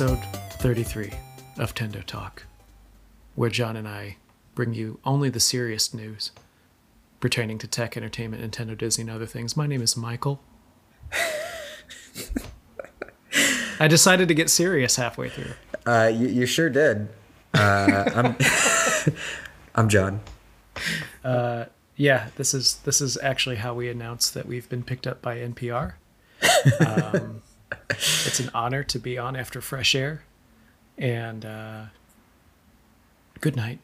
Episode 33 of Tendo Talk, where John and I bring you only the serious news pertaining to tech, entertainment, Nintendo, Disney, and other things. My name is Michael. I decided to get serious halfway through. Uh, you, you sure did. Uh, I'm, I'm John. Yeah, this is this is actually how we announced that we've been picked up by NPR. Um, it's an honor to be on after fresh air, and uh, good night.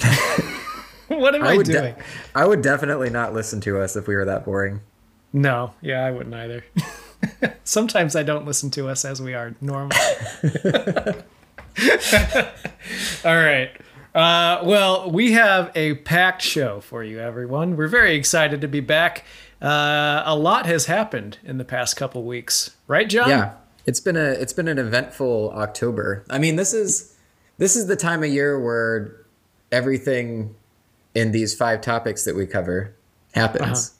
what am I, de- doing? I would definitely not listen to us if we were that boring. No, yeah, I wouldn't either. Sometimes I don't listen to us as we are normal. All right. Uh, well, we have a packed show for you, everyone. We're very excited to be back. Uh, a lot has happened in the past couple weeks, right, John? Yeah, it's been a it's been an eventful October. I mean, this is this is the time of year where everything in these five topics that we cover happens.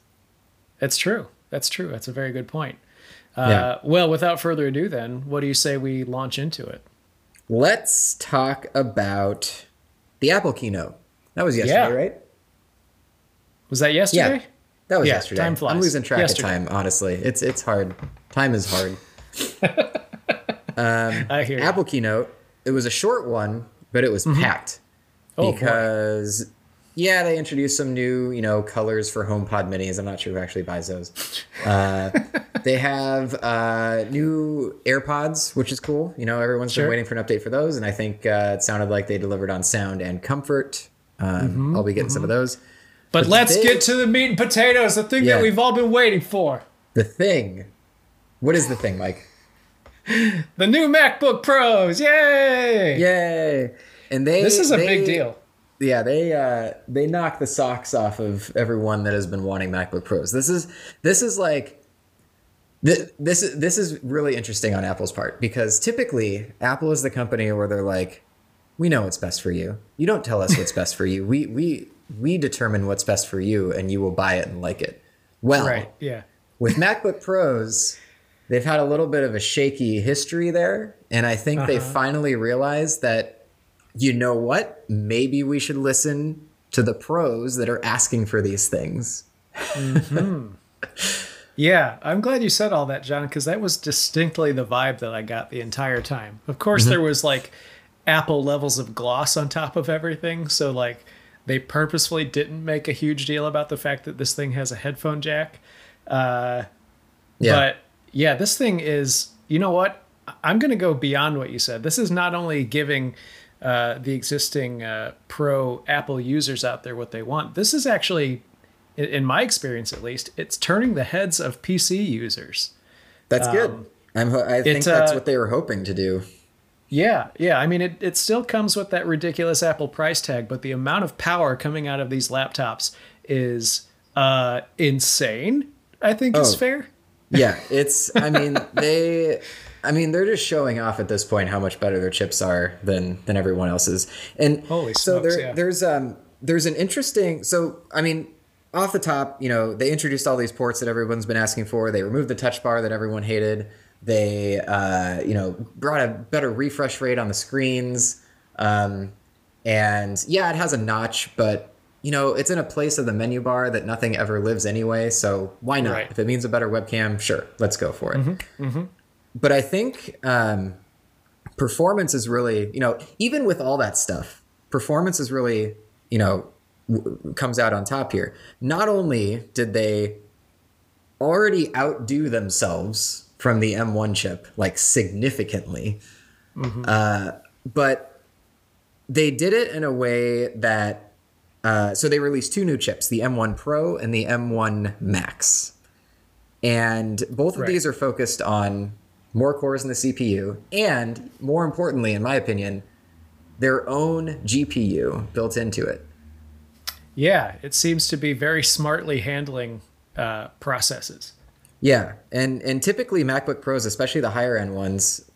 That's true. That's true. That's a very good point. Uh, Yeah. Well, without further ado, then, what do you say we launch into it? Let's talk about the Apple keynote. That was yesterday, Yeah. right? Was that yesterday? That was Yeah, yesterday. time flies. I'm losing track Yesterday. of time, honestly. It's it's hard. Time is hard. I hear you. Apple keynote. It was a short one, but it was packed Mm-hmm. Oh, boy. because yeah, they introduced some new you know colors for HomePod Minis. I'm not sure who actually buys those. Uh, they have uh, new AirPods, which is cool. You know, everyone's Sure. been waiting for an update for those, and I think uh, it sounded like they delivered on sound and comfort. Um, Mm-hmm. I'll be getting some of those. But, But let's they- get to the meat and potatoes, the thing Yeah. that we've all been waiting for. The thing. What is the thing, Mike? The new MacBook Pros. Yay! Yay! And they This is a they- big deal. Yeah, they uh, they knock the socks off of everyone that has been wanting MacBook Pros. This is this is like this this is this is really interesting on Apple's part because typically Apple is the company where they're like, we know what's best for you. You don't tell us what's best for you. We we we determine what's best for you, and you will buy it and like it. Well, Right. Yeah. with MacBook Pros, they've had a little bit of a shaky history there. And I think they Uh-huh. finally realized that, you know what? Maybe we should listen to the pros that are asking for these things. Yeah, I'm glad you said all that, John, because that was distinctly the vibe that I got the entire time. Of course, Mm-hmm. there was like Apple levels of gloss on top of everything. So, like, they purposefully didn't make a huge deal about the fact that this thing has a headphone jack. Uh, Yeah. But yeah, this thing is, you know what? I'm going to go beyond what you said. This is not only giving uh, the existing uh, pro Apple users out there what they want, this is actually, in, my experience at least, it's turning the heads of PC users. That's good. I'm, I think that's uh, what they were hoping to do. Yeah, yeah. I mean, it, it still comes with that ridiculous Apple price tag, but the amount of power coming out of these laptops is uh, insane. I think is Oh. fair. Yeah, it's. I mean, they. I mean, they're just showing off at this point how much better their chips are than than everyone else's. And Holy so smokes, there, yeah. there's um there's an interesting. So I mean, off the top, you know, they introduced all these ports that everyone's been asking for. They removed the touch bar that everyone hated. They, uh, you know, brought a better refresh rate on the screens. Um, and yeah, it has a notch, but you know, it's in a place of the menu bar that nothing ever lives anyway. So why not? Right. If it means a better webcam, sure, let's go for it. But I think um, performance is really, you know, even with all that stuff, performance is really, you know, w- comes out on top here. Not only did they already outdo themselves from the M1 chip, like significantly, uh, but they did it in a way that uh, so they released two new chips, the M1 Pro and the M1 Max. And both of Right. these are focused on more cores in the CPU and more importantly in my opinion, their own GPU built into it. Yeah, it seems to be very smartly handling uh, processes. Yeah, and and typically MacBook Pros, especially the higher end ones,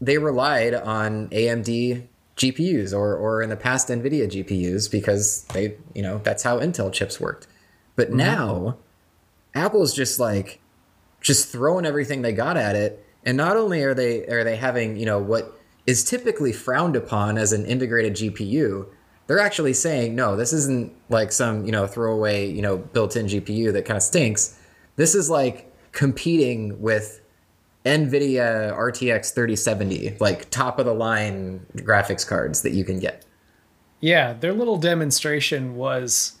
they relied on AMD GPUs or or in the past Nvidia GPUs because they, you know, that's how Intel chips worked. But mm-hmm. now Apple's just like just throwing everything they got at it And not only are they are they having, you know, what is typically frowned upon as an integrated GPU, they're actually saying, no, this isn't like some, you know, throwaway, you know, built-in GPU that kind of stinks. This is like competing with NVIDIA RTX 3070, like top of the line graphics cards that you can get. Yeah, their little demonstration was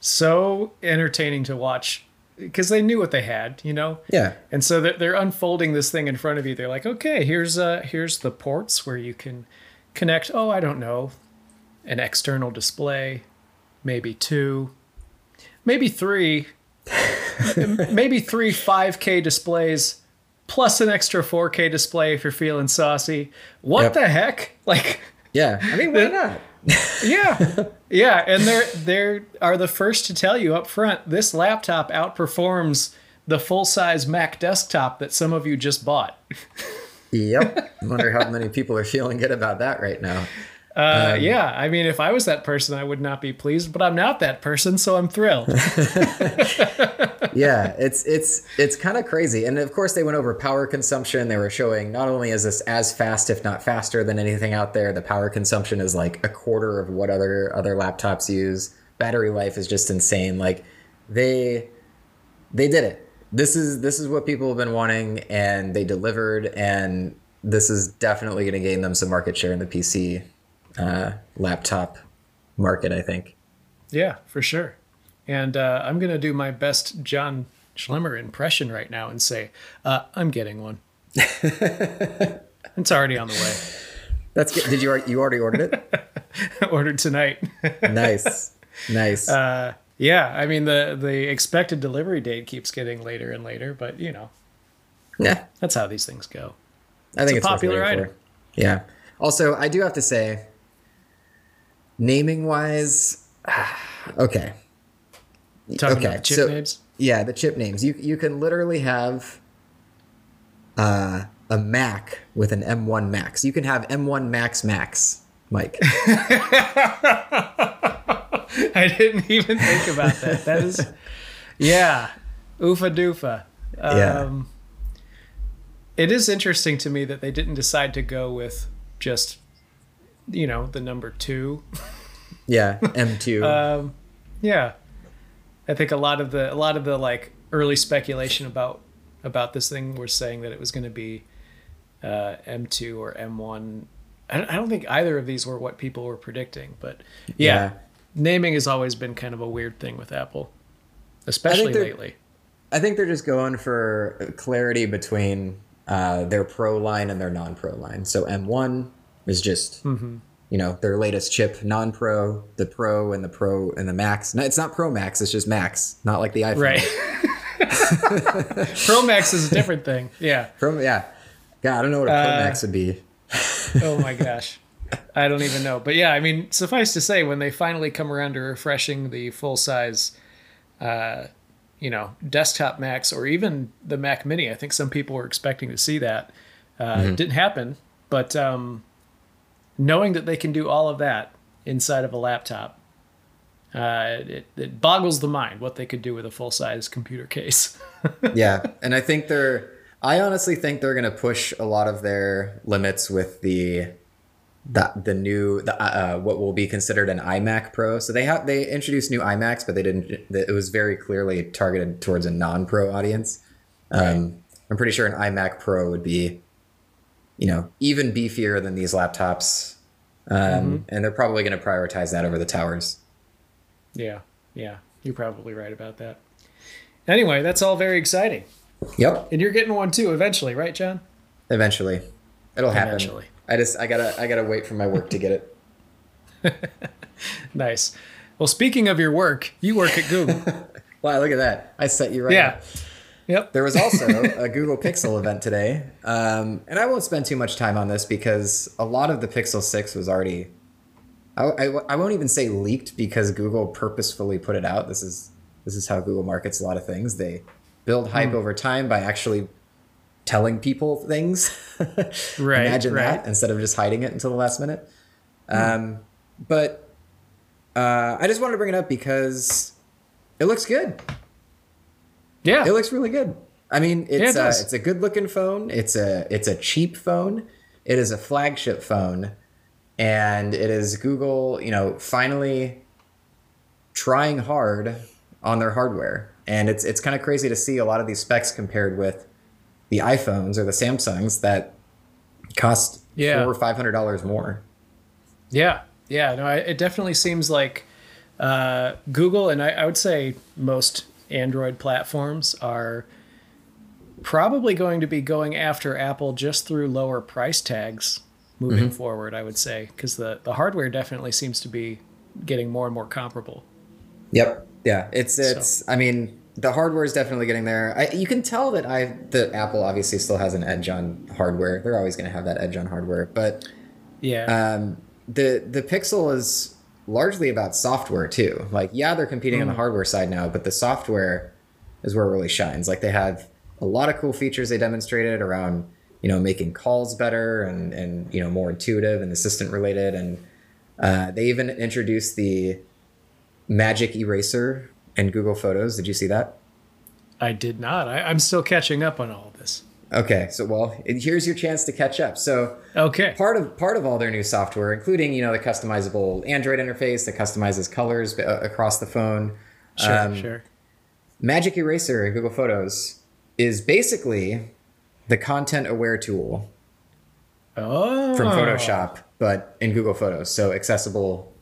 so entertaining to watch because they knew what they had, you know. Yeah. And so they're, they're unfolding this thing in front of you. They're like, okay, here's uh here's the ports where you can connect. Oh, I don't know, an external display, maybe two, maybe three, maybe three 5K displays plus an extra 4K display if you're feeling saucy. What Yep. the heck? Like. Yeah. I mean, why not? yeah yeah and they're they're are the first to tell you up front this laptop outperforms the full-size mac desktop that some of you just bought Yep. I wonder how many people are feeling good about that right now. Uh, yeah i mean if i was that person i would not be pleased but i'm not that person so i'm thrilled yeah, it's it's it's kind of crazy. And of course, they went over power consumption. They were showing not only is this as fast, if not faster, than anything out there. The power consumption is like a quarter of what other other laptops use. Battery life is just insane. Like they they did it. This is this is what people have been wanting, and they delivered. And this is definitely going to gain them some market share in the PC uh, laptop market. I think. yeah for sure and uh, i'm gonna do my best john schlemmer impression right now and say uh, i'm getting one it's already on the way That's good. Did you you already ordered it? ordered tonight nice, nice. Uh, yeah, I mean the the expected delivery date keeps getting later and later, but you know yeah, that's how these things go. I think a it's, popular item. Yeah. Also, I do have to say, naming wise, okay, Talking Okay, about chip so- names. yeah, the chip names. You you can literally have uh, a Mac with an M1 Max. You can have M1 Max Max, Mike. I didn't even think about that. That is, yeah, oofa doofa. Yeah. Um, It is interesting to me that they didn't decide to go with just, you know, the number two. yeah, M2. Um, yeah, I think a lot of the a lot of the like early speculation about about this thing were saying that it was going to be uh, M2 or M1. I don't, I don't think either of these were what people were predicting, but yeah, Yeah. naming has always been kind of a weird thing with Apple, especially they're- lately. I think they're just going for clarity between uh, their pro line and their non-pro line. So M1 is just Mm-hmm. you know their latest chip, non-pro, the pro and the pro and the max. No, it's not pro max. It's just max, not like the iPhone. Right. Pro Max is a different thing. Yeah. Pro, yeah. God, I don't know what a pro Uh, max would be. Oh my gosh. I don't even know. But yeah, I mean, suffice to say, when they finally come around to refreshing the full size, uh, you know, desktop Macs or even the Mac Mini, I think some people were expecting to see that. Uh, It didn't happen. But um, knowing that they can do all of that inside of a laptop, uh, it, it boggles the mind what they could do with a full size computer case. yeah, and I think they're. I honestly think they're going to push a lot of their limits with the the the new the uh, what will be considered an iMac Pro. So they have they introduced new iMacs, but they didn't. It was very clearly targeted towards a non-pro audience. Um, I'm pretty sure an iMac Pro would be, you know, even beefier than these laptops, um, and they're probably going to prioritize that over the towers. yeah. Yeah. You're probably right about that. Anyway, that's all very exciting. Yep. And you're getting one too eventually, right, John? Eventually, it'll happen. Eventually. I just I gotta I gotta wait for my work to get it. Nice. Well, speaking of your work, you work at Google. Wow, look at that! I set you right. yeah. up. Yep. There was also a Google Pixel event today, um, and I won't spend too much time on this because a lot of the Pixel Six was already. I, I, I won't even say leaked because Google purposefully put it out. This is this is how Google markets a lot of things. They build hype Hmm. over time by actually telling people things. Right, Imagine right. that instead of just hiding it until the last minute. Hmm. Um, but uh, I just wanted to bring it up because it looks good. Yeah. It looks really good. I mean, Yeah, it's it a, it's a good looking phone. It's a it's a cheap phone. It is a flagship phone, and it is Google. You know, finally trying hard on their hardware, and it's it's kind of crazy to see a lot of these specs compared with the iPhones or the Samsungs that cost Yeah. four or five hundred dollars more. Yeah, yeah. No, it definitely seems like uh, Google and I, I would say most Android platforms are probably going to be going after Apple just through lower price tags moving forward. I would say because the the hardware definitely seems to be getting more and more comparable. Yep. Yeah. It's it's. I mean, the hardware is definitely getting there. I, you can tell that I that Apple obviously still has an edge on hardware. They're always going to have that edge on hardware, but Yeah, um, the the Pixel is largely about software too. Like, yeah, they're competing on the hardware side now, but the software is where it really shines. Like, they have a lot of cool features they demonstrated around you know making calls better and and you know more intuitive and assistant related, and uh, they even introduced the Magic Eraser in Google Photos. Did you see that? I did not. I, I'm still catching up on all. Okay, so well, here's your chance to catch up. So Okay. part of part of all their new software, including you know the customizable Android interface that customizes colors uh, across the phone, Sure. um, sure. Magic Eraser in Google Photos is basically the content aware tool Oh. from Photoshop, but in Google Photos, so accessible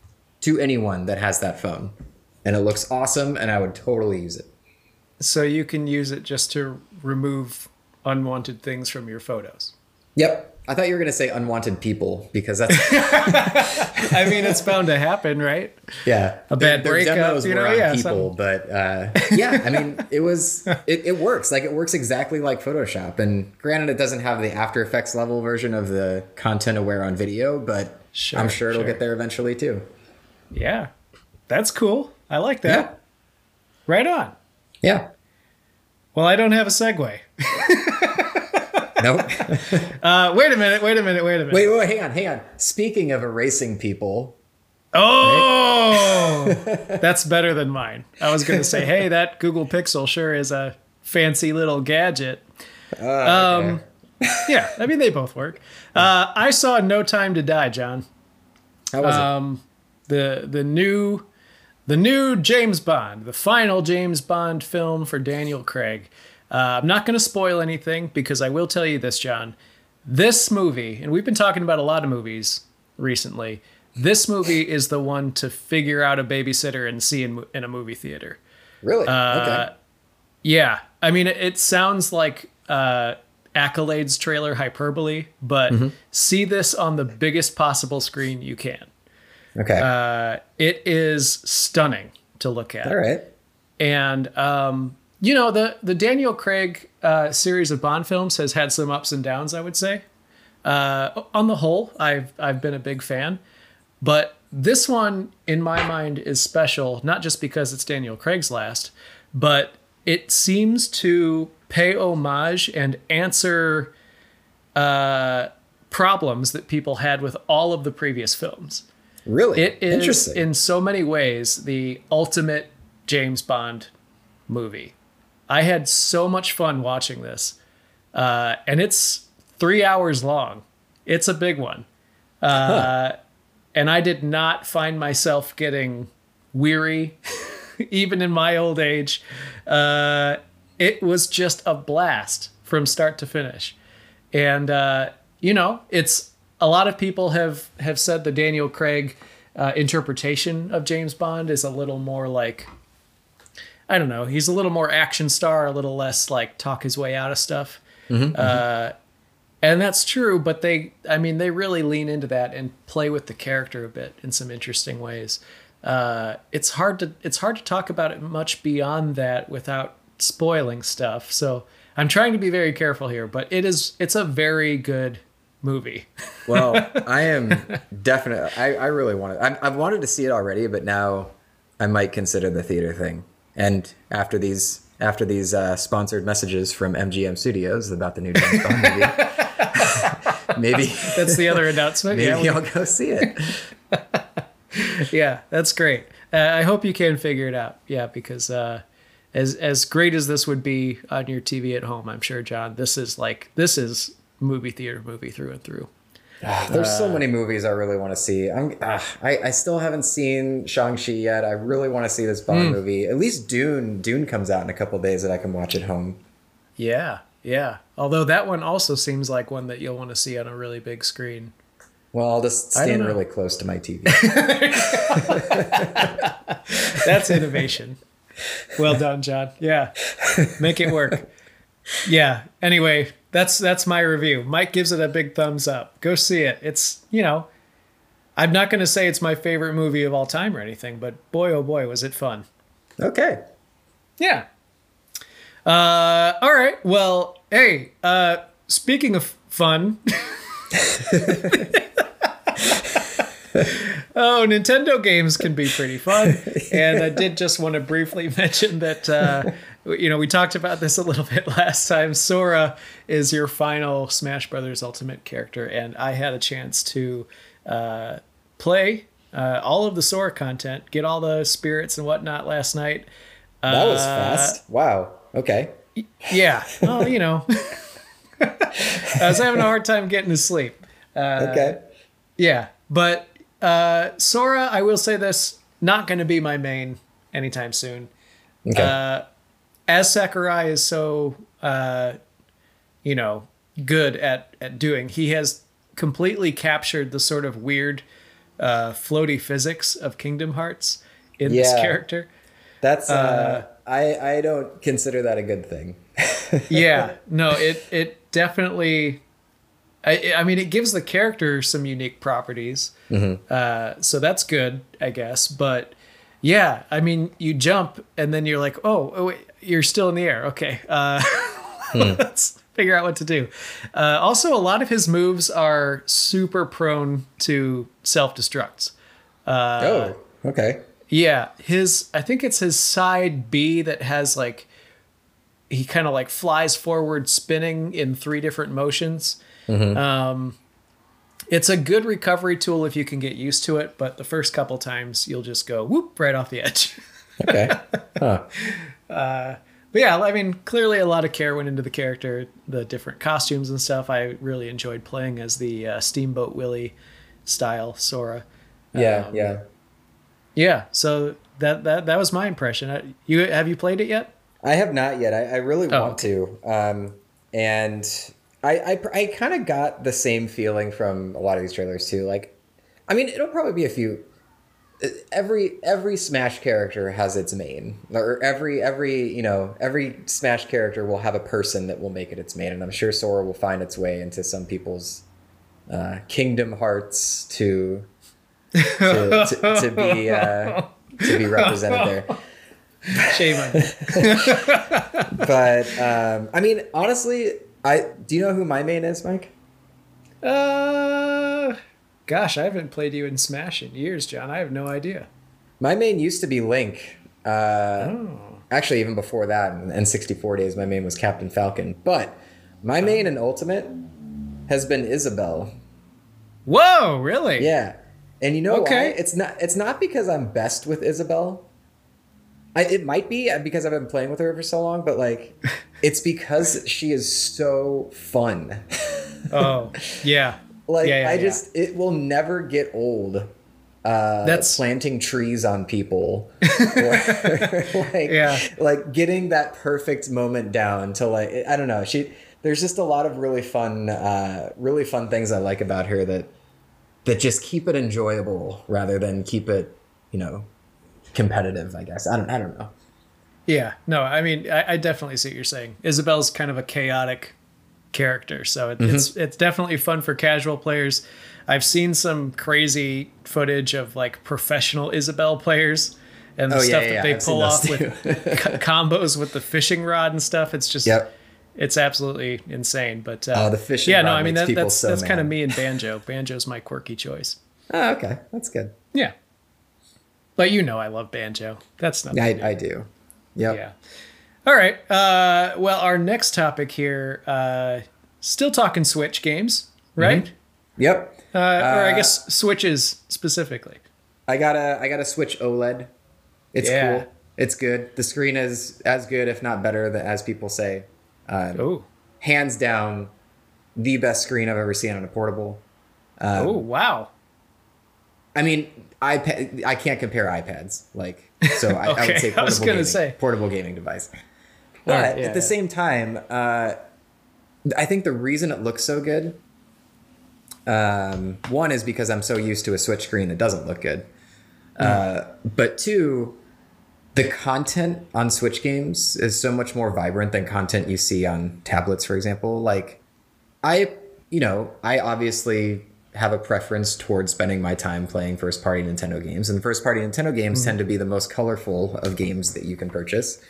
to anyone that has that phone, and it looks awesome, and I would totally use it. So you can use it just to remove unwanted things from your photos. Yep. I thought you were going to say unwanted people because that's I mean, it's bound to happen, right? yeah A bad their breakup, demos you were know, on yeah, people, something. but uh, yeah, I mean, it was it, it works like it works exactly like Photoshop. And granted, it doesn't have the After Effects level version of the content aware on video, but Sure, I'm sure it'll sure. get there eventually too. Yeah. That's cool. I like that. Yeah, Right on. yeah. Well, I don't have a segue. Nope. Uh, wait a minute. Wait a minute. Wait a minute. wait, wait, hang on, hang on. Speaking of erasing people, Oh, that's better than mine. I was going to say, hey, that Google Pixel sure is a fancy little gadget. uh, okay. Yeah, I mean, they both work. Uh, I saw No Time to Die, John. how was Um, the the new the new James Bond, the final James Bond film for Daniel Craig. Uh, I'm not going to spoil anything because I will tell you this, John. This movie, and we've been talking about a lot of movies recently. This movie is the one to figure out a babysitter and see in, in a movie theater. Really? uh, okay. Yeah, I mean, it, it sounds like uh, accolades trailer hyperbole, but see this on the biggest possible screen you can. Okay. Uh, it is stunning to look at. All right. And um, you know, the the Daniel Craig uh, series of Bond films has had some ups and downs. I would say. Uh, on the whole, I've I've been a big fan, but this one, in my mind, is special not just because it's Daniel Craig's last, but it seems to pay homage and answer uh, problems that people had with all of the previous films. Really? It is interesting. in so many ways the ultimate James Bond movie. I had so much fun watching this, uh, and it's three hours long. It's a big one, uh, and I did not find myself getting weary, even in my old age. Uh, it was just a blast from start to finish, and uh, you know, it's a lot of people have have said the Daniel Craig uh, interpretation of James Bond is a little more like I don't know. He's a little more action star, a little less like talk his way out of stuff. Uh, and that's true, but they, I mean, they really lean into that and play with the character a bit in some interesting ways. Uh, it's hard to it's hard to talk about it much beyond that without spoiling stuff. So I'm trying to be very careful here, but it is it's a very good movie. Well, I am definitely. I, I really want to. I've wanted to see it already, but now I might consider the theater thing. And after these, after these uh, sponsored messages from MGM Studios about the new James Bond movie, maybe That's the other announcement. maybe yeah, we- I'll go see it. yeah, that's great. Uh, I hope you can figure it out. Yeah, because uh, as as great as this would be on your TV at home, I'm sure, John, this is like this is movie theater movie through and through. There's so many movies I really want to see. I'm, ah, I, I still haven't seen Shang-Chi yet. I really want to see this Bond movie. At least Dune. Dune comes out in a couple days that I can watch at home. Yeah, yeah. Although that one also seems like one that you'll want to see on a really big screen. Well, I'll just stand really close to my TV. That's innovation. well done, John. Yeah. Make it work. Yeah. Anyway, that's that's my review. Mike gives it a big thumbs up. Go see it. It's, you know, I'm not going to say it's my favorite movie of all time or anything, but boy oh boy was it fun. okay. Yeah. Uh all right. Well, hey, uh speaking of fun, Oh, Nintendo games can be pretty fun. And I did just want to briefly mention that, uh, you know, we talked about this a little bit last time. Sora is your final Smash Brothers Ultimate character, and I had a chance to uh, play uh, all of the Sora content, get all the spirits and whatnot last night. That was Uh, fast. Wow. Okay. Yeah. Well, you know, I was having a hard time getting to sleep. Uh, Okay. Yeah, but uh, Sora, I will say this, not going to be my main anytime soon. Okay. Uh, as Sakurai is so, uh, you know, good at, at doing, he has completely captured the sort of weird, uh, floaty physics of Kingdom Hearts in this character. That's uh, I I don't consider that a good thing. yeah no it it definitely I, I mean it gives the character some unique properties uh, so that's good i guess but yeah i mean you jump and then you're like oh, oh wait, you're still in the air okay uh, let's figure out what to do uh, also a lot of his moves are super prone to self-destructs oh. Okay. yeah, his I think it's his side B that has like he kind of like flies forward spinning in three different motions. Um it's a good recovery tool if you can get used to it, but the first couple times you'll just go whoop right off the edge. Okay. Huh. But yeah, I mean, clearly a lot of care went into the character, the different costumes and stuff. I really enjoyed playing as the uh, Steamboat Willie style Sora. Yeah. Um, yeah. Yeah, so that that that was my impression. Uh, You have you played it yet? I have not yet. I, I really Oh, want to. Um, and I, I, I kind of got the same feeling from a lot of these trailers too. Like, I mean, it'll probably be a few. Every every Smash character has its main, or every every you know every Smash character will have a person that will make it its main, and I'm sure Sora will find its way into some people's uh, Kingdom Hearts to to, to, to be uh, to be represented there. Shame on you. but um, I mean, honestly, I do you know who my main is, Mike? Uh, gosh, I haven't played you in Smash in years, John. I have no idea. My main used to be Link. Uh, Oh. Actually, even before that, in N64 days, my main was Captain Falcon. But my main and Ultimate has been Isabelle. Whoa, really? Yeah, and you know Okay. why? It's not. It's not because I'm best with Isabelle. I, it might be uh, because I've been playing with her for so long, but like, it's because she is so fun. Oh, yeah. like Yeah, yeah, I just it will never get old. Uh, That's- planting trees on people, or, like Yeah. like getting that perfect moment down to like I don't know. She there's just a lot of really fun, uh, really fun things I like about her that that just keep it enjoyable rather than keep it you know competitive. I guess I don't I don't know. Yeah. No, I mean, I, I definitely see what you're saying. Isabelle's kind of a chaotic character, so it, Mm-hmm. it's it's definitely fun for casual players. I've seen some crazy footage of like professional Isabelle players and the Oh, stuff yeah, that yeah. they I've pull off with co- combos with the fishing rod and stuff. It's just Yep. it's absolutely insane. But uh, Oh, the fishing yeah, no, I mean that, that's so that's kind of me and banjo. Banjo's my quirky choice. Oh, okay, that's good. Yeah, but you know I love banjo. That's not I I do. Yep. yeah. All right. Uh, well, our next topic here, uh, still talking Switch games, right? Yep. Uh, or I Uh, guess Switches specifically. I got a I got a Switch OLED. It's Yeah. cool. It's good. The screen is as good, if not better, than as people say. Um, Oh. hands down, the best screen I've ever seen on a portable. Um, oh wow. I mean, iPad. I can't compare iPads. Like, so I, I would say I portable was gonna gaming, say. portable gaming device. But yeah, at the yeah. same time, uh, I think the reason it looks so good, um, one is because I'm so used to a Switch screen that doesn't look good. Uh, but two, the content on Switch games is so much more vibrant than content you see on tablets, for example. Like, I, you know, I obviously have a preference towards spending my time playing first party Nintendo games, and first party Nintendo games tend to be the most colorful of games that you can purchase.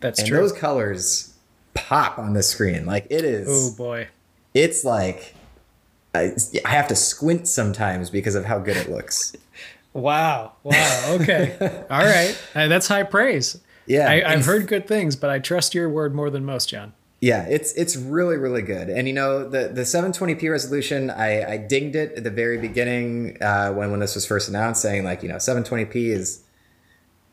That's true. And true. those colors pop on the screen. Like, it is oh boy. it's like I, I have to squint sometimes because of how good it looks. Wow. Wow. Okay. All right. Uh, that's high praise. Yeah, I, I've heard good things, but I trust your word more than most, John. Yeah, it's it's really really good. And you know the the 720p resolution, I I dinged it at the very beginning uh, when when this was first announced, saying like you know 720p is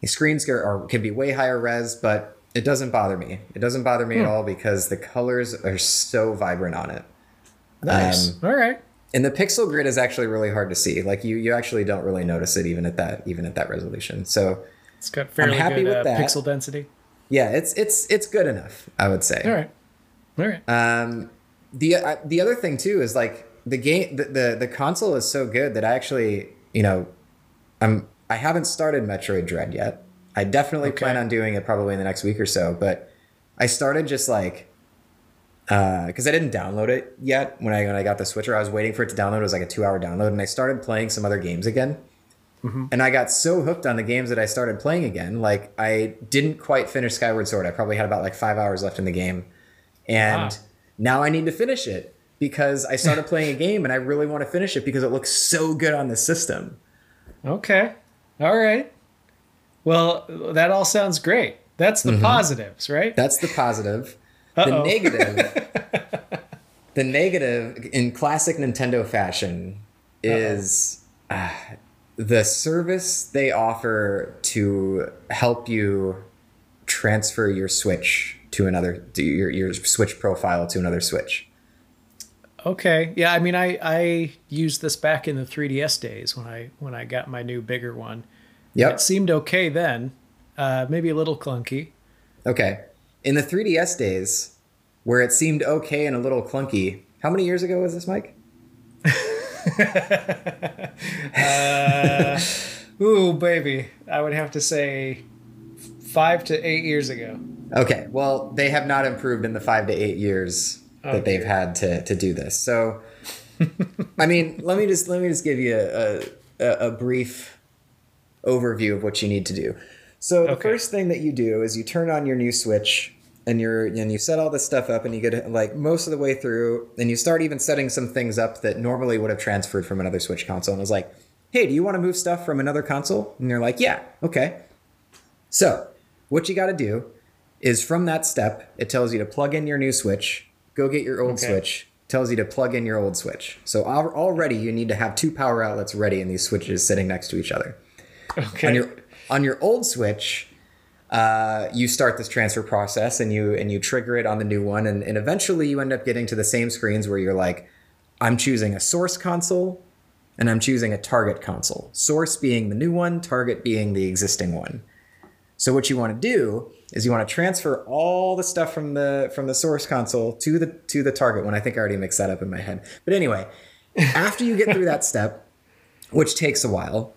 screens are, are can be way higher res, but it doesn't bother me. It doesn't bother me at all because the colors are so vibrant on it. Nice. Um, All right. And the pixel grid is actually really hard to see. Like you you actually don't really notice it even at that even at that resolution. So It's got fairly happy good with uh, that. pixel density. yeah, it's it's it's good enough, I would say. All right. All right. Um, the uh, the other thing too is like the game the, the the console is so good that I actually you know I'm I haven't started Metroid Dread yet. I definitely Okay. plan on doing it probably in the next week or so, but I started just like uh, because I didn't download it yet when I when I got the Switcher. I was waiting for it to download. It was like a two hour download, and I started playing some other games again. Mm-hmm. And I got so hooked on the games that I started playing again. Like I didn't quite finish Skyward Sword. I probably had about like five hours left in the game, and Wow. now I need to finish it because I started playing a game and I really want to finish it because it looks so good on the system. Okay. All right. Well, that all sounds great. That's Mm-hmm. the positives, right? That's the positive. Uh-oh. The negative, the negative in classic Nintendo fashion is uh, the service they offer to help you transfer your Switch to another, to your, your Switch profile to another Switch. Okay. Yeah, I mean I I used this back in the 3DS days when I when I got my new bigger one. Yep. It seemed okay then. Uh, maybe a little clunky. Okay. In the 3DS days, where it seemed okay and a little clunky, how many years ago was this, Mike? Ooh, baby. I would have to say 5 to 8 years ago. Okay, well, they have not improved in the five to eight years Oh, that they've had to to do this. So, I mean, let me just let me just give you a a, a brief overview of what you need to do. So the Okay. first thing that you do is you turn on your new Switch and you're and you set all this stuff up and you get like most of the way through and you start even setting some things up that normally would have transferred from another Switch console and it was like, hey, do you want to move stuff from another console? And you're like, yeah, okay. So what you got to do is from that step, it tells you to plug in your new Switch, go get your old Okay. Switch, tells you to plug in your old Switch. So already you need to have two power outlets ready and these switches sitting next to each other. Okay. On your on your old Switch, uh, you start this transfer process and you and you trigger it on the new one, and, and eventually you end up getting to the same screens where you're like, I'm choosing a source console and I'm choosing a target console. Source being the new one, target being the existing one. So what you want to do is you want to transfer all the stuff from the from the source console to the to the target one. I think I already mixed that up in my head. But anyway, after you get through that step, which takes a while,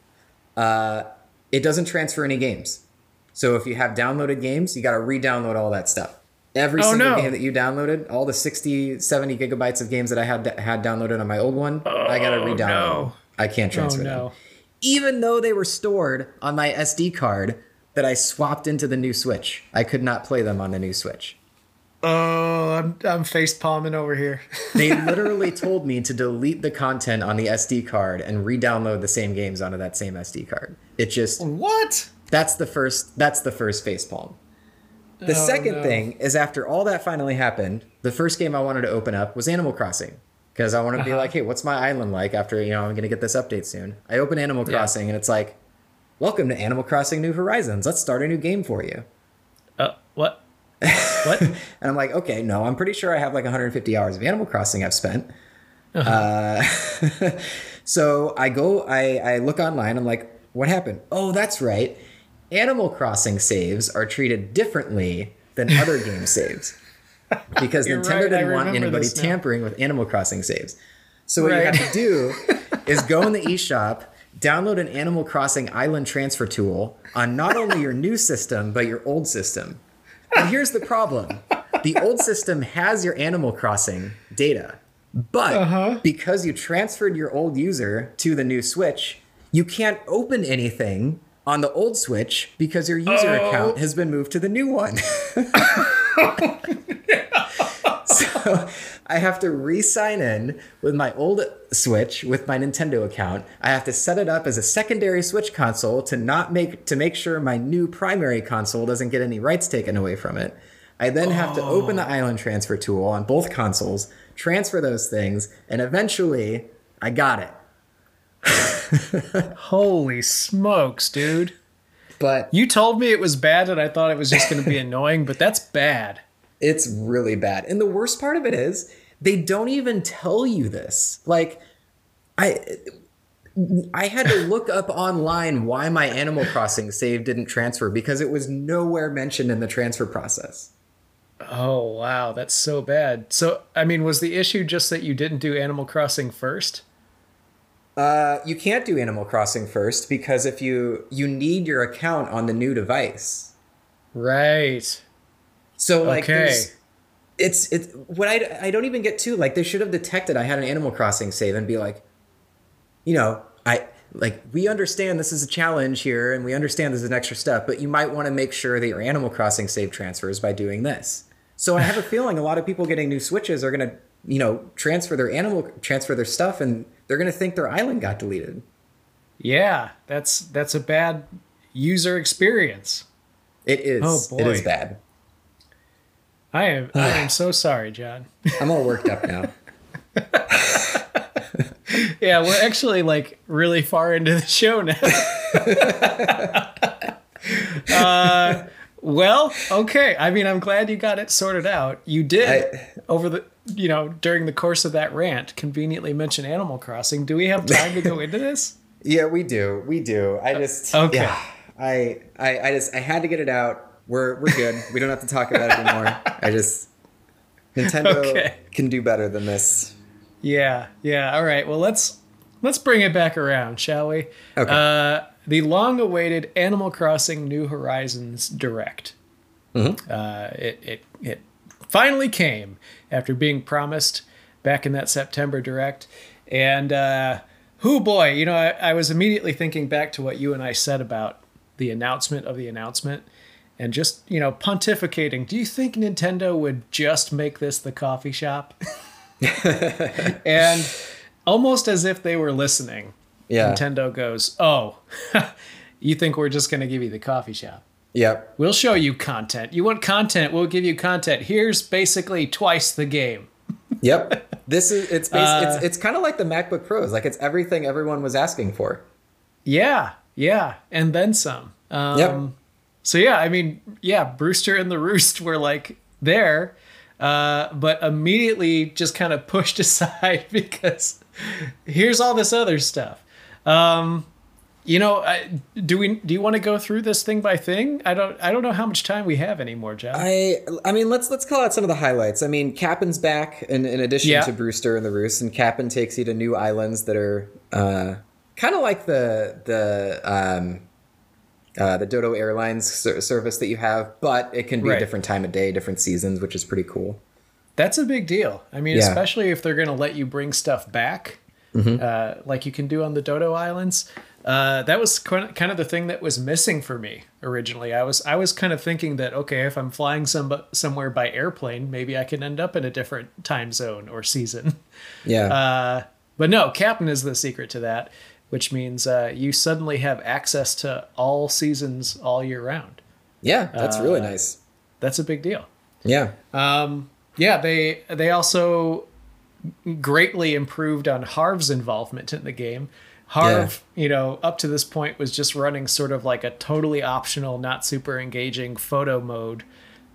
uh, it doesn't transfer any games. So if you have downloaded games, you got to re-download all that stuff. Every Oh, single no. game that you downloaded, all the 60, 70 gigabytes of games that I had had downloaded on my old one, I got to Oh, re-download. no. I can't oh transfer them even though they were stored on my SD card that I swapped into the new Switch. I could not play them on the new Switch. Oh, I'm I'm face palming over here. They literally told me to delete the content on the SD card and re-download the same games onto that same SD card. It just what? that's the first that's the first face palm. The Oh, second no. thing is after all that finally happened, the first game I wanted to open up was Animal Crossing. Because I want to be Uh-huh. like, hey, what's my island like after, you know, I'm going to get this update soon. I open Animal Yeah. Crossing and it's like, welcome to Animal Crossing New Horizons. Let's start a new game for you. Uh, what? What? And I'm like, okay, no, I'm pretty sure I have like 150 hours of Animal Crossing I've spent. uh so I go, I, I look online. I'm like, what happened? Oh, that's right. Animal Crossing saves are treated differently than other game saves because Nintendo right, didn't want anybody tampering with Animal Crossing saves. So what Right. you have to do is go in the eShop, download an Animal Crossing Island Transfer tool on not only your new system but your old system. And here's the problem: the old system has your Animal Crossing data, but Uh-huh. because you transferred your old user to the new Switch, you can't open anything on the old Switch because your user Oh. account has been moved to the new one. so I have to re-sign in with my old Switch with my Nintendo account. I have to set it up as a secondary Switch console to not make to make sure my new primary console doesn't get any rights taken away from it. I then have to open the oh. island transfer tool on both consoles, transfer those things, and eventually I got it. Holy smokes, dude. But You told me it was bad and I thought it was just going to be annoying, but that's bad. It's really bad. And the worst part of it is they don't even tell you this. Like I I had to look up online why my Animal Crossing save didn't transfer because it was nowhere mentioned in the transfer process. Oh, wow. That's so bad. So, I mean, was the issue just that you didn't do Animal Crossing first? Uh, you can't do Animal Crossing first because if you you need your account on the new device. Right. So like Okay. there's it's it's what I I don't even get to like they should have detected I had an Animal Crossing save and be like, you know, I like we understand this is a challenge here and we understand this is an extra step, but you might want to make sure that your Animal Crossing save transfers by doing this. So I have a feeling a lot of people getting new Switches are gonna you know transfer their animal transfer their stuff and they're gonna think their island got deleted. Yeah, that's that's a bad user experience. It is. Oh, boy. It is bad. I am I am so sorry, John. I'm all worked up now. Yeah, we're actually like really far into the show now. uh, well, okay. I mean, I'm glad you got it sorted out. You did I- over the, you know, during the course of that rant, conveniently mention Animal Crossing. Do we have time to go into this? Yeah, we do. We do. I just Okay. Yeah, I, I I just I had to get it out. We're we're good. we don't have to talk about it anymore. I just Nintendo Okay. can do better than this. Yeah, yeah. All right. Well, let's let's bring it back around, shall we? Okay. Uh, the long-awaited Animal Crossing New Horizons Direct. Uh, it it it finally came after being promised back in that September Direct, and uh, who boy, you know, I, I was immediately thinking back to what you and I said about the announcement of the announcement. And just, you know, pontificating. Do you think Nintendo would just make this the coffee shop? and almost as if they were listening, Yeah. Nintendo goes, "Oh, you think we're just going to give you the coffee shop? Yep. We'll show you content. You want content? We'll give you content. Here's basically twice the game." Yep. This is it's bas- Uh, it's it's kind of like the MacBook Pros. Like it's everything everyone was asking for. Yeah, yeah, and then some. Um, Yep. So yeah, I mean, yeah, Brewster and the Roost were like there, uh, but immediately just kind of pushed aside because here's all this other stuff. Um, you know, I, do we? Do you want to go through this thing by thing? I don't. I don't know how much time we have anymore, John. I I mean let's let's call out some of the highlights. I mean Kapp'n's back in, in addition Yeah. to Brewster and the Roost, and Kapp'n takes you to new islands that are uh, kind of like the the um, uh, the Dodo Airlines ser- service that you have, but it can be Right. a different time of day, different seasons, which is pretty cool. That's a big deal. I mean, Yeah. especially if they're going to let you bring stuff back, uh, like you can do on the Dodo Islands. Uh, that was kind of the thing that was missing for me originally. I was I was kind of thinking that okay, if I'm flying some somewhere by airplane, maybe I can end up in a different time zone or season. Yeah, Uh, but no, Captain is the secret to that, which means uh, you suddenly have access to all seasons all year round. yeah, that's really uh, nice. That's a big deal. Yeah, yeah, they they also greatly improved on Harv's involvement in the game. Harv, yeah. you know, up to this point was just running sort of like a totally optional, not super engaging photo mode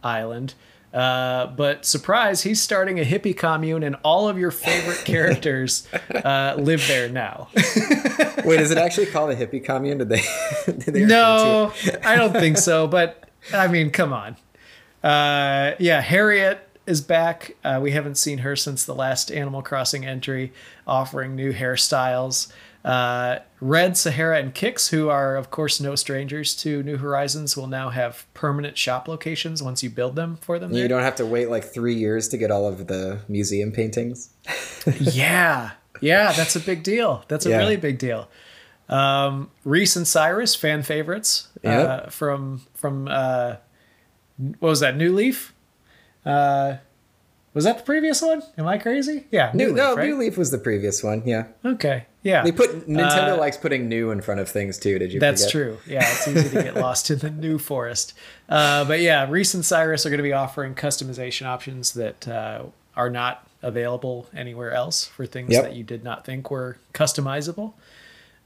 island. Uh, but surprise, he's starting a hippie commune, and all of your favorite characters uh, live there now. Wait, is it actually called a hippie commune? Did they? Did they no, I don't think so. But I mean, come on. Uh, yeah, Harriet is back. Uh, we haven't seen her since the last Animal Crossing entry, offering new hairstyles. Uh, Redd, Saharah, and Kicks, who are, of course, no strangers to New Horizons, will now have permanent shop locations once you build them for them. You there. don't have to wait like three years to get all of the museum paintings. yeah. Yeah, that's a big deal. That's a yeah. really big deal. Um, Reese and Cyrus, fan favorites yep. uh, from from uh, what was that? New Leaf. Uh, was that the previous one? Am I crazy? Yeah, New, Leaf, no, right? New Leaf was the previous one. Yeah. Okay. Yeah. They put Nintendo uh, likes putting new in front of things too. Did you? That's forget? true. Yeah, it's easy to get lost in the new forest. Uh, but yeah, Reese and Cyrus are going to be offering customization options that uh, are not available anywhere else for things yep. that you did not think were customizable.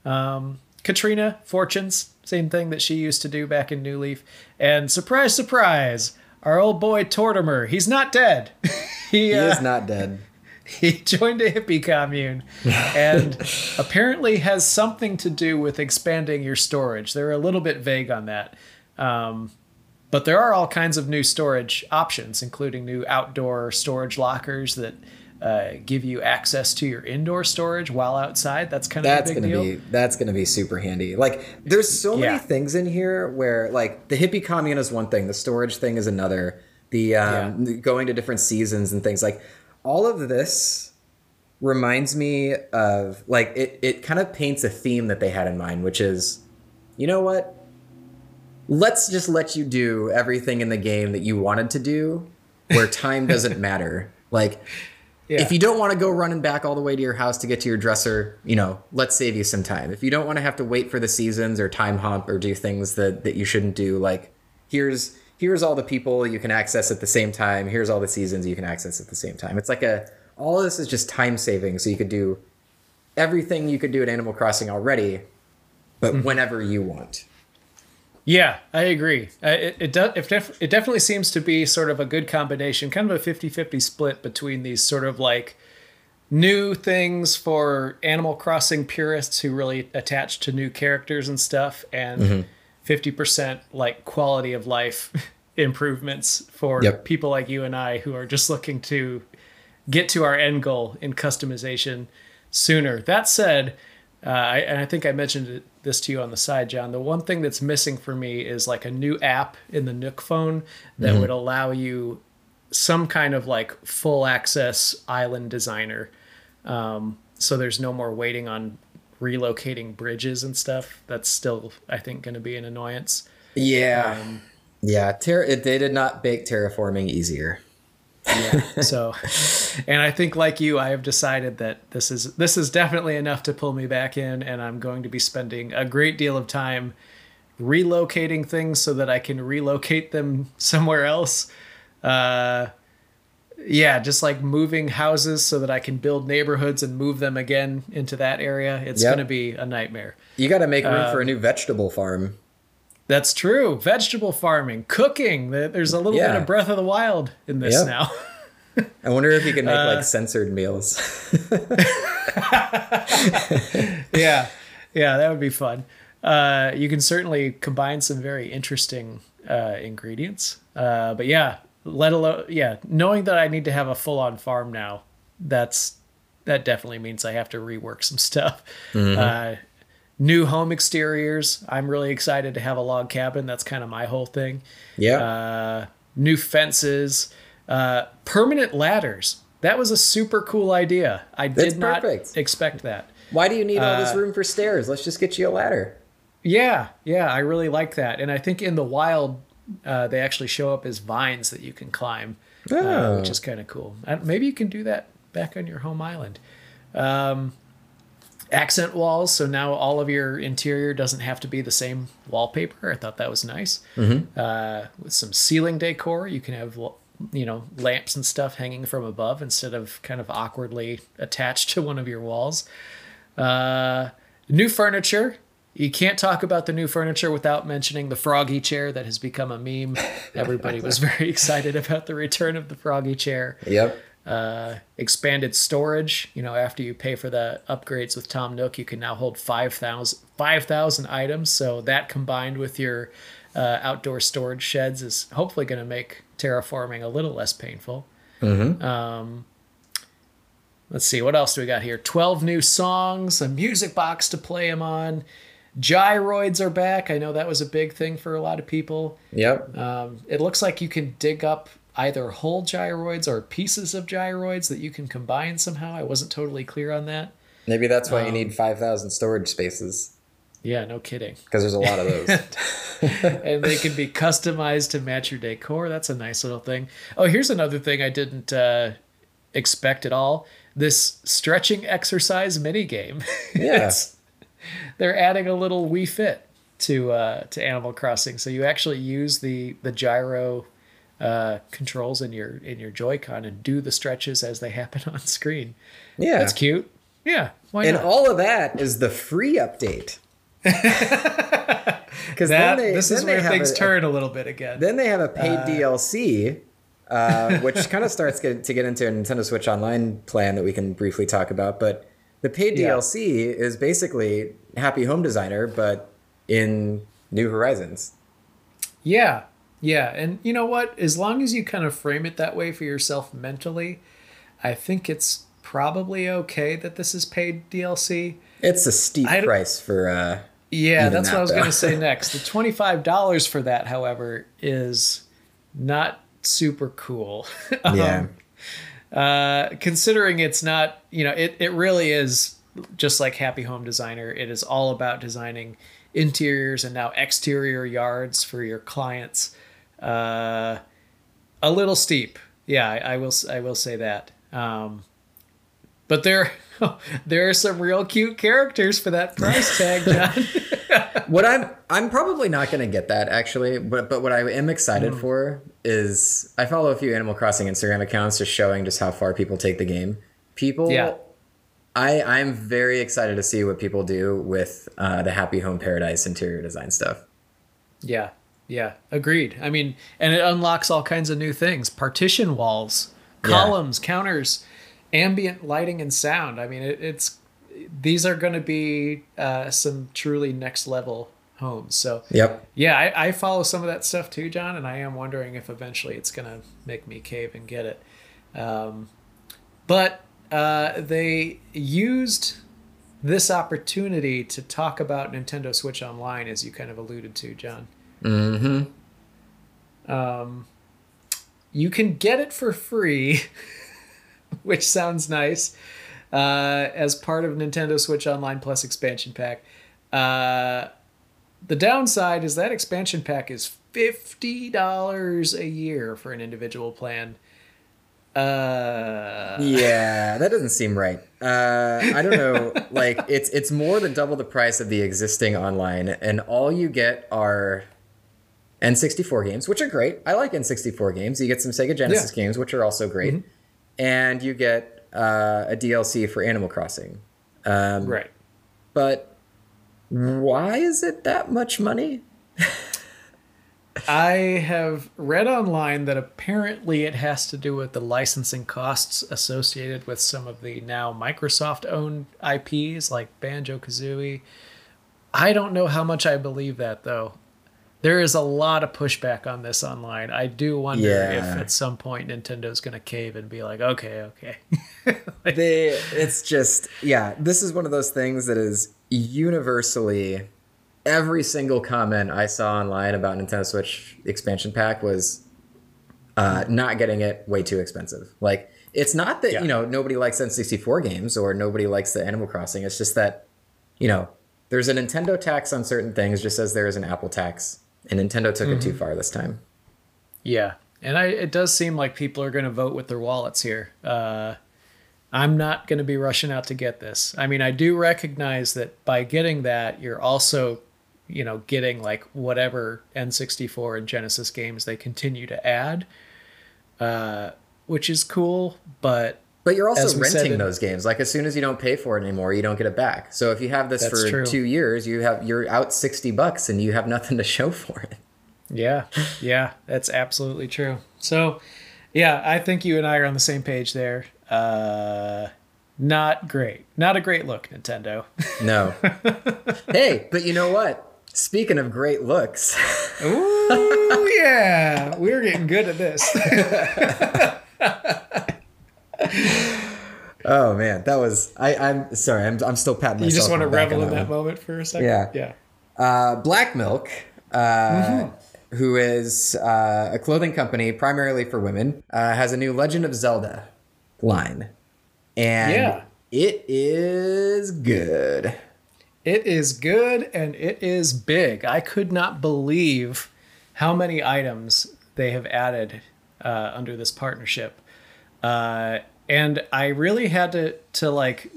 Um, Katrina Fortunes, same thing that she used to do back in New Leaf, and surprise, surprise, our old boy Tortimer. He's not dead. he, he uh, is not dead. He joined a hippie commune and apparently has something to do with expanding your storage. They're a little bit vague on that. Um, but there are all kinds of new storage options, including new outdoor storage lockers that uh, give you access to your indoor storage while outside. That's kind of that's gonna deal. be that's gonna be super handy. Like there's so many things in here where like the hippie commune is one thing, the storage thing is another. The um, yeah. going to different seasons and things like all of this reminds me of like it. It kind of paints a theme that they had in mind, which is, you know what? Let's just let you do everything in the game that you wanted to do, where time doesn't matter. Like yeah. If you don't want to go running back all the way to your house to get to your dresser, you know, let's save you some time. If you don't want to have to wait for the seasons or time hump or do things that, that you shouldn't do, like here's here's all the people you can access at the same time. Here's all the seasons you can access at the same time. It's like a all of this is just time saving, so you could do everything you could do at Animal Crossing already, but mm-hmm. whenever you want. Yeah, I agree. Uh, it it, do, it, def- it definitely seems to be sort of a good combination, kind of a 50-50 split between these sort of like new things for Animal Crossing purists who really attach to new characters and stuff and mm-hmm. 50% like quality of life improvements for yep. people like you and I who are just looking to get to our end goal in customization sooner. That said, uh, I, and I think I mentioned this to you on the side, John. The one thing that's missing for me is like a new app in the Nook phone that mm-hmm. would allow you some kind of like full access island designer. Um, so there's no more waiting on relocating bridges and stuff. That's still, I think, going to be an annoyance. Yeah. Um, yeah. Ter- they did not make terraforming easier yeah. So, and I think like you, I have decided that this is this is definitely enough to pull me back in, and I'm going to be spending a great deal of time relocating things so that I can relocate them somewhere else. Uh, yeah, just like moving houses so that I can build neighborhoods and move them again into that area. It's yep. going to be a nightmare. You got to make room um, for a um, new vegetable farm. That's true. Vegetable farming, cooking. There's a little yeah. bit of Breath of the Wild in this yep. now. I wonder if you can make uh, like censored meals. yeah, yeah, that would be fun. Uh, you can certainly combine some very interesting uh, ingredients. Uh, but yeah, let alone yeah, knowing that I need to have a full on farm now, that's that definitely means I have to rework some stuff. Mm-hmm. Uh, new home exteriors. I'm really excited to have a log cabin. That's kind of my whole thing. Yeah. Uh, new fences, uh, permanent ladders. That was a super cool idea. I That's did not perfect. expect that. Why do you need all this uh, room for stairs? Let's just get you a ladder. Yeah, yeah, I really like that. And I think in the wild, uh, they actually show up as vines that you can climb, uh, oh. which is kind of cool. maybe you can do that back on your home island. Um, accent walls. So now all of your interior doesn't have to be the same wallpaper. I thought that was nice. Mm-hmm. Uh, with some ceiling decor, you can have you know lamps and stuff hanging from above instead of kind of awkwardly attached to one of your walls. Uh, new furniture. You can't talk about the new furniture without mentioning the froggy chair that has become a meme. Everybody was very excited about the return of the froggy chair. Yep. Uh, expanded storage. You know, after you pay for the upgrades with Tom Nook, you can now hold 5,000 5, items. So that combined with your uh, outdoor storage sheds is hopefully going to make terraforming a little less painful. Mm-hmm. Um, let's see, what else do we got here? 12 new songs, a music box to play them on. Gyroids are back. I know that was a big thing for a lot of people. Yep. Um, it looks like you can dig up either whole gyroids or pieces of gyroids that you can combine somehow. I wasn't totally clear on that. Maybe that's why you Um, need 5,000 storage spaces Yeah, no kidding. because there's a lot of those. and they can be customized to match your decor. That's a nice little thing. Oh, here's another thing I didn't uh, expect at all. This stretching exercise mini game. Yeah. they're adding a little Wii Fit to uh, to Animal Crossing, so you actually use the the gyro uh, controls in your in your Joy-Con and do the stretches as they happen on screen. yeah. That's cute. Yeah, why And not? all of that is the free update. Because then they, this then is where things a, turn a little bit again. Then they have a paid DLC, uh, which kind of starts get, to get into a Nintendo Switch Online plan that we can briefly talk about. But the paid Yeah. DLC is basically Happy Home Designer, but in New Horizons. Yeah, yeah, and you know what? As long as you kind of frame it that way for yourself mentally, I think it's probably okay that this is paid DLC. It's a steep price for. Uh, Yeah, that's what I was going to say next. The twenty-five dollars for that, however, is not super cool. Um, yeah. Uh, considering it's not, you know, it, it really is just like Happy Home Designer. It is all about designing interiors and now exterior yards for your clients. Uh, a little steep, yeah, I, I will. I will say that. Um, but there, there are some real cute characters for that price tag, John. what I'm I'm probably not going to get that actually, but but what I am excited Hmm. for is I follow a few Animal Crossing Instagram accounts just showing just how far people take the game. People, Yeah. I I'm very excited to see what people do with uh, the Happy Home Paradise interior design stuff. Yeah, yeah, agreed. I mean, and it unlocks all kinds of new things: partition walls, Yeah. columns, counters, ambient lighting and sound. I mean, it, it's these are going to be uh, some truly next level homes. So Yep. yeah, I, I follow some of that stuff too, John, and I am wondering if eventually it's going to make me cave and get it. Um, but uh, they used this opportunity to talk about Nintendo Switch Online, as you kind of alluded to, John. Mm-hmm. Um, you can get it for free, which sounds nice, uh, as part of Nintendo Switch Online Plus expansion pack. Uh, the downside is that expansion pack is fifty dollars a year for an individual plan. Uh, Yeah, that doesn't seem right. Uh, I don't know. like it's it's more than double the price of the existing online, and all you get are N64 games, which are great. I like N64 games. You get some Sega Genesis games, which are also great, and you get uh, a DLC for Animal Crossing. Um, right. But why is it that much money? I have read online that apparently it has to do with the licensing costs associated with some of the now Microsoft owned IPs like Banjo Kazooie. I don't know how much I believe that though. There is a lot of pushback on this online. I do wonder Yeah. if at some point Nintendo's going to cave and be like, okay, okay. they it's just yeah this is one of those things that is universally every single comment i saw online about nintendo switch expansion pack was uh, not getting it way too expensive like it's not that Yeah. you know nobody likes n64 games or nobody likes the animal crossing it's just that you know there's a nintendo tax on certain things just as there is an apple tax and nintendo took it too far this time Yeah, and I it does seem like people are going to vote with their wallets here. Uh, I'm not going to be rushing out to get this. I mean, I do recognize that by getting that, you're also, you know, getting like whatever N64 and Genesis games they continue to add, uh, which is cool. But But you're also renting in- those games. Like as soon as you don't pay for it anymore, you don't get it back. So if you have this for true. two years, you have you're out sixty bucks and you have nothing to show for it. Yeah, yeah, that's absolutely true. So, yeah, I think you and I are on the same page there. Uh, not great. Not a great look, Nintendo. No. hey, but you know what? Speaking of great looks, Ooh, yeah, we're getting good at this. oh man, that was I. I'm sorry. I'm I'm still patting myself. You just want to on the back revel in that moment for a second? Yeah. Yeah. Uh, Black Milk, uh, who is uh, a clothing company primarily for women, uh, has a new Legend of Zelda line, and Yeah. it is good. It is good and it is big. I could not believe how many items they have added uh, under this partnership. Uh, and I really had to, to like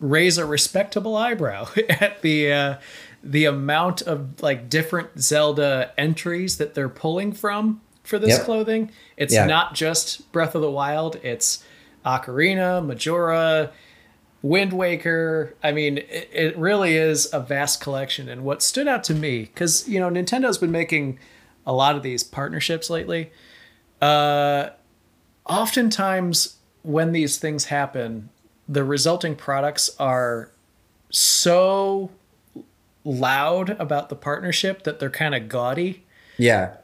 raise a respectable eyebrow at the uh, the amount of like different Zelda entries that they're pulling from for this Yep. clothing. It's Yeah. not just Breath of the Wild. It's Ocarina, Majora, Wind Waker. I mean, it, it really is a vast collection. And what stood out to me, because you know, Nintendo's been making a lot of these partnerships lately. Uh, oftentimes, when these things happen, the resulting products are so loud about the partnership that they're kind of gaudy. Yeah.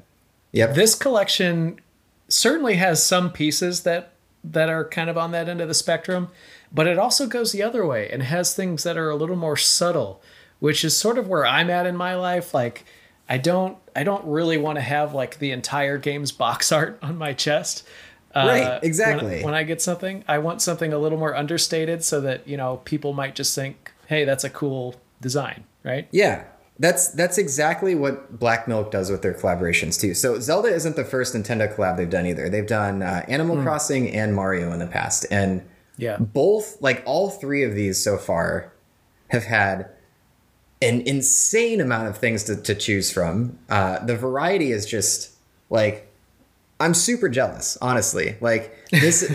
Yep. This collection certainly has some pieces that that are kind of on that end of the spectrum, but it also goes the other way and has things that are a little more subtle, which is sort of where I'm at in my life. Like I don't I don't really want to have like the entire game's box art on my chest. Uh, Right, exactly. When, I get something, I want something a little more understated so that, you know, people might just think, hey, that's a cool design, right? Yeah, that's that's exactly what Black Milk does with their collaborations too. So Zelda isn't the first Nintendo collab they've done either. They've done uh, Animal Crossing and Mario in the past, and Yeah. both like all three of these so far have had an insane amount of things to, to choose from. Uh, the variety is just like I'm super jealous, honestly. Like this,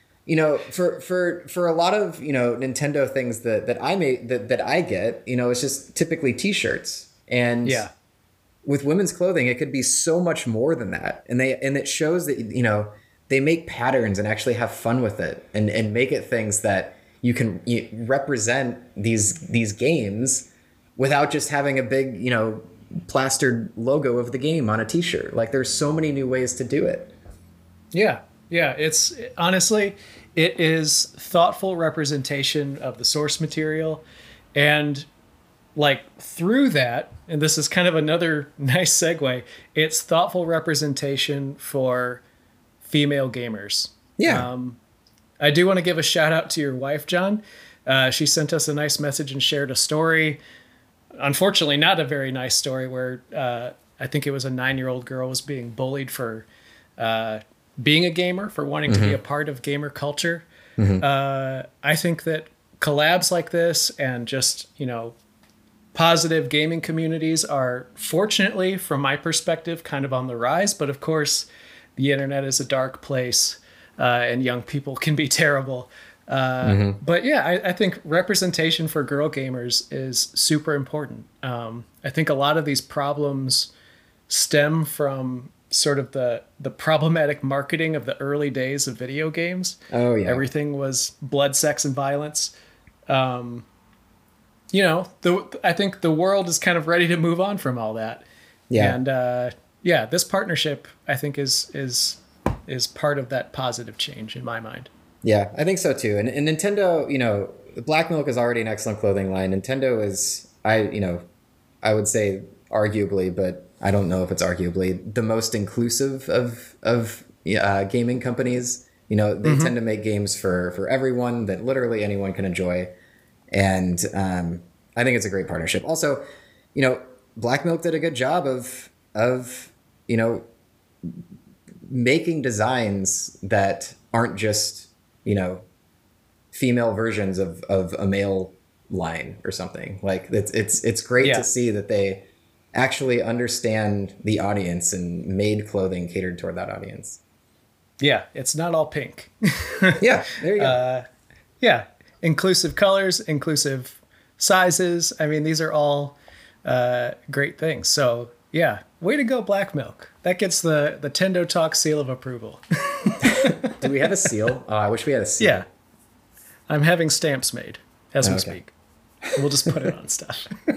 you know, for for for a lot of you know Nintendo things that that I may that that I get, you know, it's just typically T-shirts and Yeah. with women's clothing it could be so much more than that and they and it shows that you know they make patterns and actually have fun with it and and make it things that you can you represent these these games without just having a big you know plastered logo of the game on a t-shirt like there's so many new ways to do it Yeah, yeah. It's honestly, it is thoughtful representation of the source material, and like through that, and this is kind of another nice segue. It's thoughtful representation for female gamers. yeah Um, I do want to give a shout out to your wife, John. Uh, she sent us a nice message and shared a story. Unfortunately, not a very nice story where uh, I think it was a nine year old girl was being bullied for uh, being a gamer, for wanting to be a part of gamer culture. Uh, I think that collabs like this and just, you know, positive gaming communities are fortunately, from my perspective, kind of on the rise. But of course, the internet is a dark place uh, and young people can be terrible. Uh, But yeah, I, I think representation for girl gamers is super important. Um, I think a lot of these problems stem from sort of the the problematic marketing of the early days of video games. oh yeah Everything was blood, sex, and violence. Um, you know, the I think the world is kind of ready to move on from all that. yeah And uh, yeah, this partnership I think is is is part of that positive change in my mind. Yeah, I think so too. And, and Nintendo, you know, Black Milk is already an excellent clothing line. Nintendo is, I, you know, I would say arguably, but I don't know if it's arguably the most inclusive of of uh, gaming companies. You know, they tend to make games for for everyone that literally anyone can enjoy, and um, I think it's a great partnership. Also, you know, Black Milk did a good job of of you know making designs that aren't just you know female versions of of a male line or something like it's it's it's great Yeah. to see that they actually understand the audience and made clothing catered toward that audience Yeah, it's not all pink. yeah, there you go. Uh, yeah, inclusive colors, inclusive sizes. I mean, these are all uh, great things. So yeah, way to go, Black Milk. That gets the the Tendo Talk seal of approval. Do we have a seal? Oh, I wish we had a seal. yeah, I'm having stamps made as we Okay. speak. We'll just put it on stuff.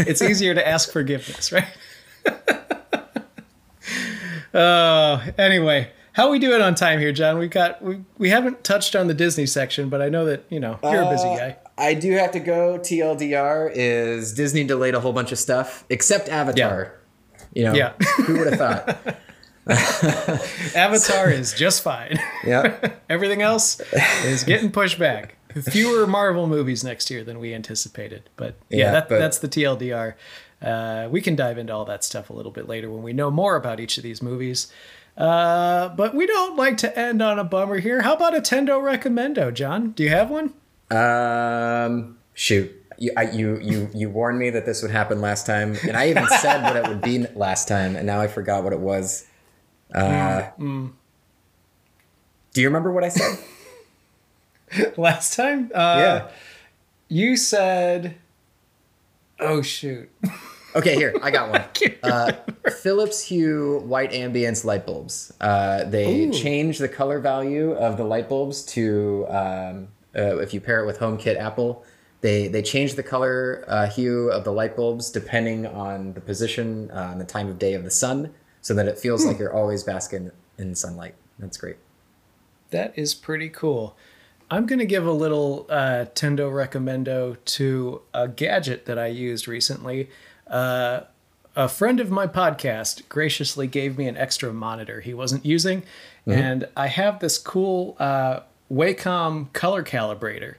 it's easier to ask forgiveness, right? Oh, anyway, how we doing on time here, John? We got we we haven't touched on the Disney section, but I know that you know you're a busy Uh, guy. I do have to go. TLDR is Disney delayed a whole bunch of stuff except Avatar. Yeah. You know, Yeah. who would have thought? Avatar is just fine. Yeah. Everything else is getting pushed back. Fewer Marvel movies next year than we anticipated. But yeah, Yeah, that, but- that's the TLDR. Uh, we can dive into all that stuff a little bit later when we know more about each of these movies. Uh, but we don't like to end on a bummer here. How about a Tendo recommendo, John? Do you have one? Um, shoot. You, I, you you you warned me that this would happen last time, and I even said what it would be last time, and now I forgot what it was. Uh, Mm, Do you remember what I said? Last time? Uh, yeah. You said, oh, shoot. Okay, here I got one. Uh, Philips Hue white ambience light bulbs. Uh, they Ooh. change the color value of the light bulbs to um, uh, if you pair it with HomeKit Apple. They they change the color uh, hue of the light bulbs depending on the position uh, and the time of day of the sun, so that it feels like you're always basking in sunlight. That's great. That is pretty cool. I'm going to give a little uh, Tendo recommendo to a gadget that I used recently. Uh, a friend of my podcast graciously gave me an extra monitor he wasn't using, and I have this cool uh, Wacom color calibrator,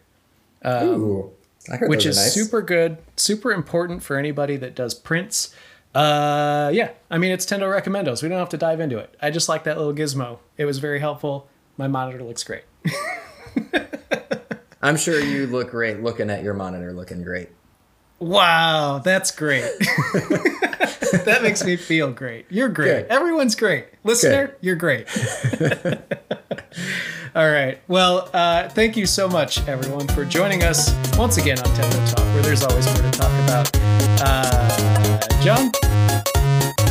Ooh, Um, which is nice. super good, super important for anybody that does prints. Uh, yeah, I mean it's Tendo recommendos. We don't have to dive into it. I just like that little gizmo. It was very helpful. My monitor looks great. I'm sure you look great looking at your monitor, looking great. Wow, that's great. that makes me feel great. You're great. Good. Everyone's great. Listener, you're great. All right. Well, uh, thank you so much, everyone, for joining us once again on Tendo Talk, where there's always more to talk about. Uh, John,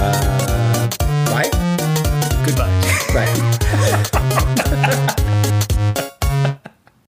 Uh, bye. goodbye. Bye.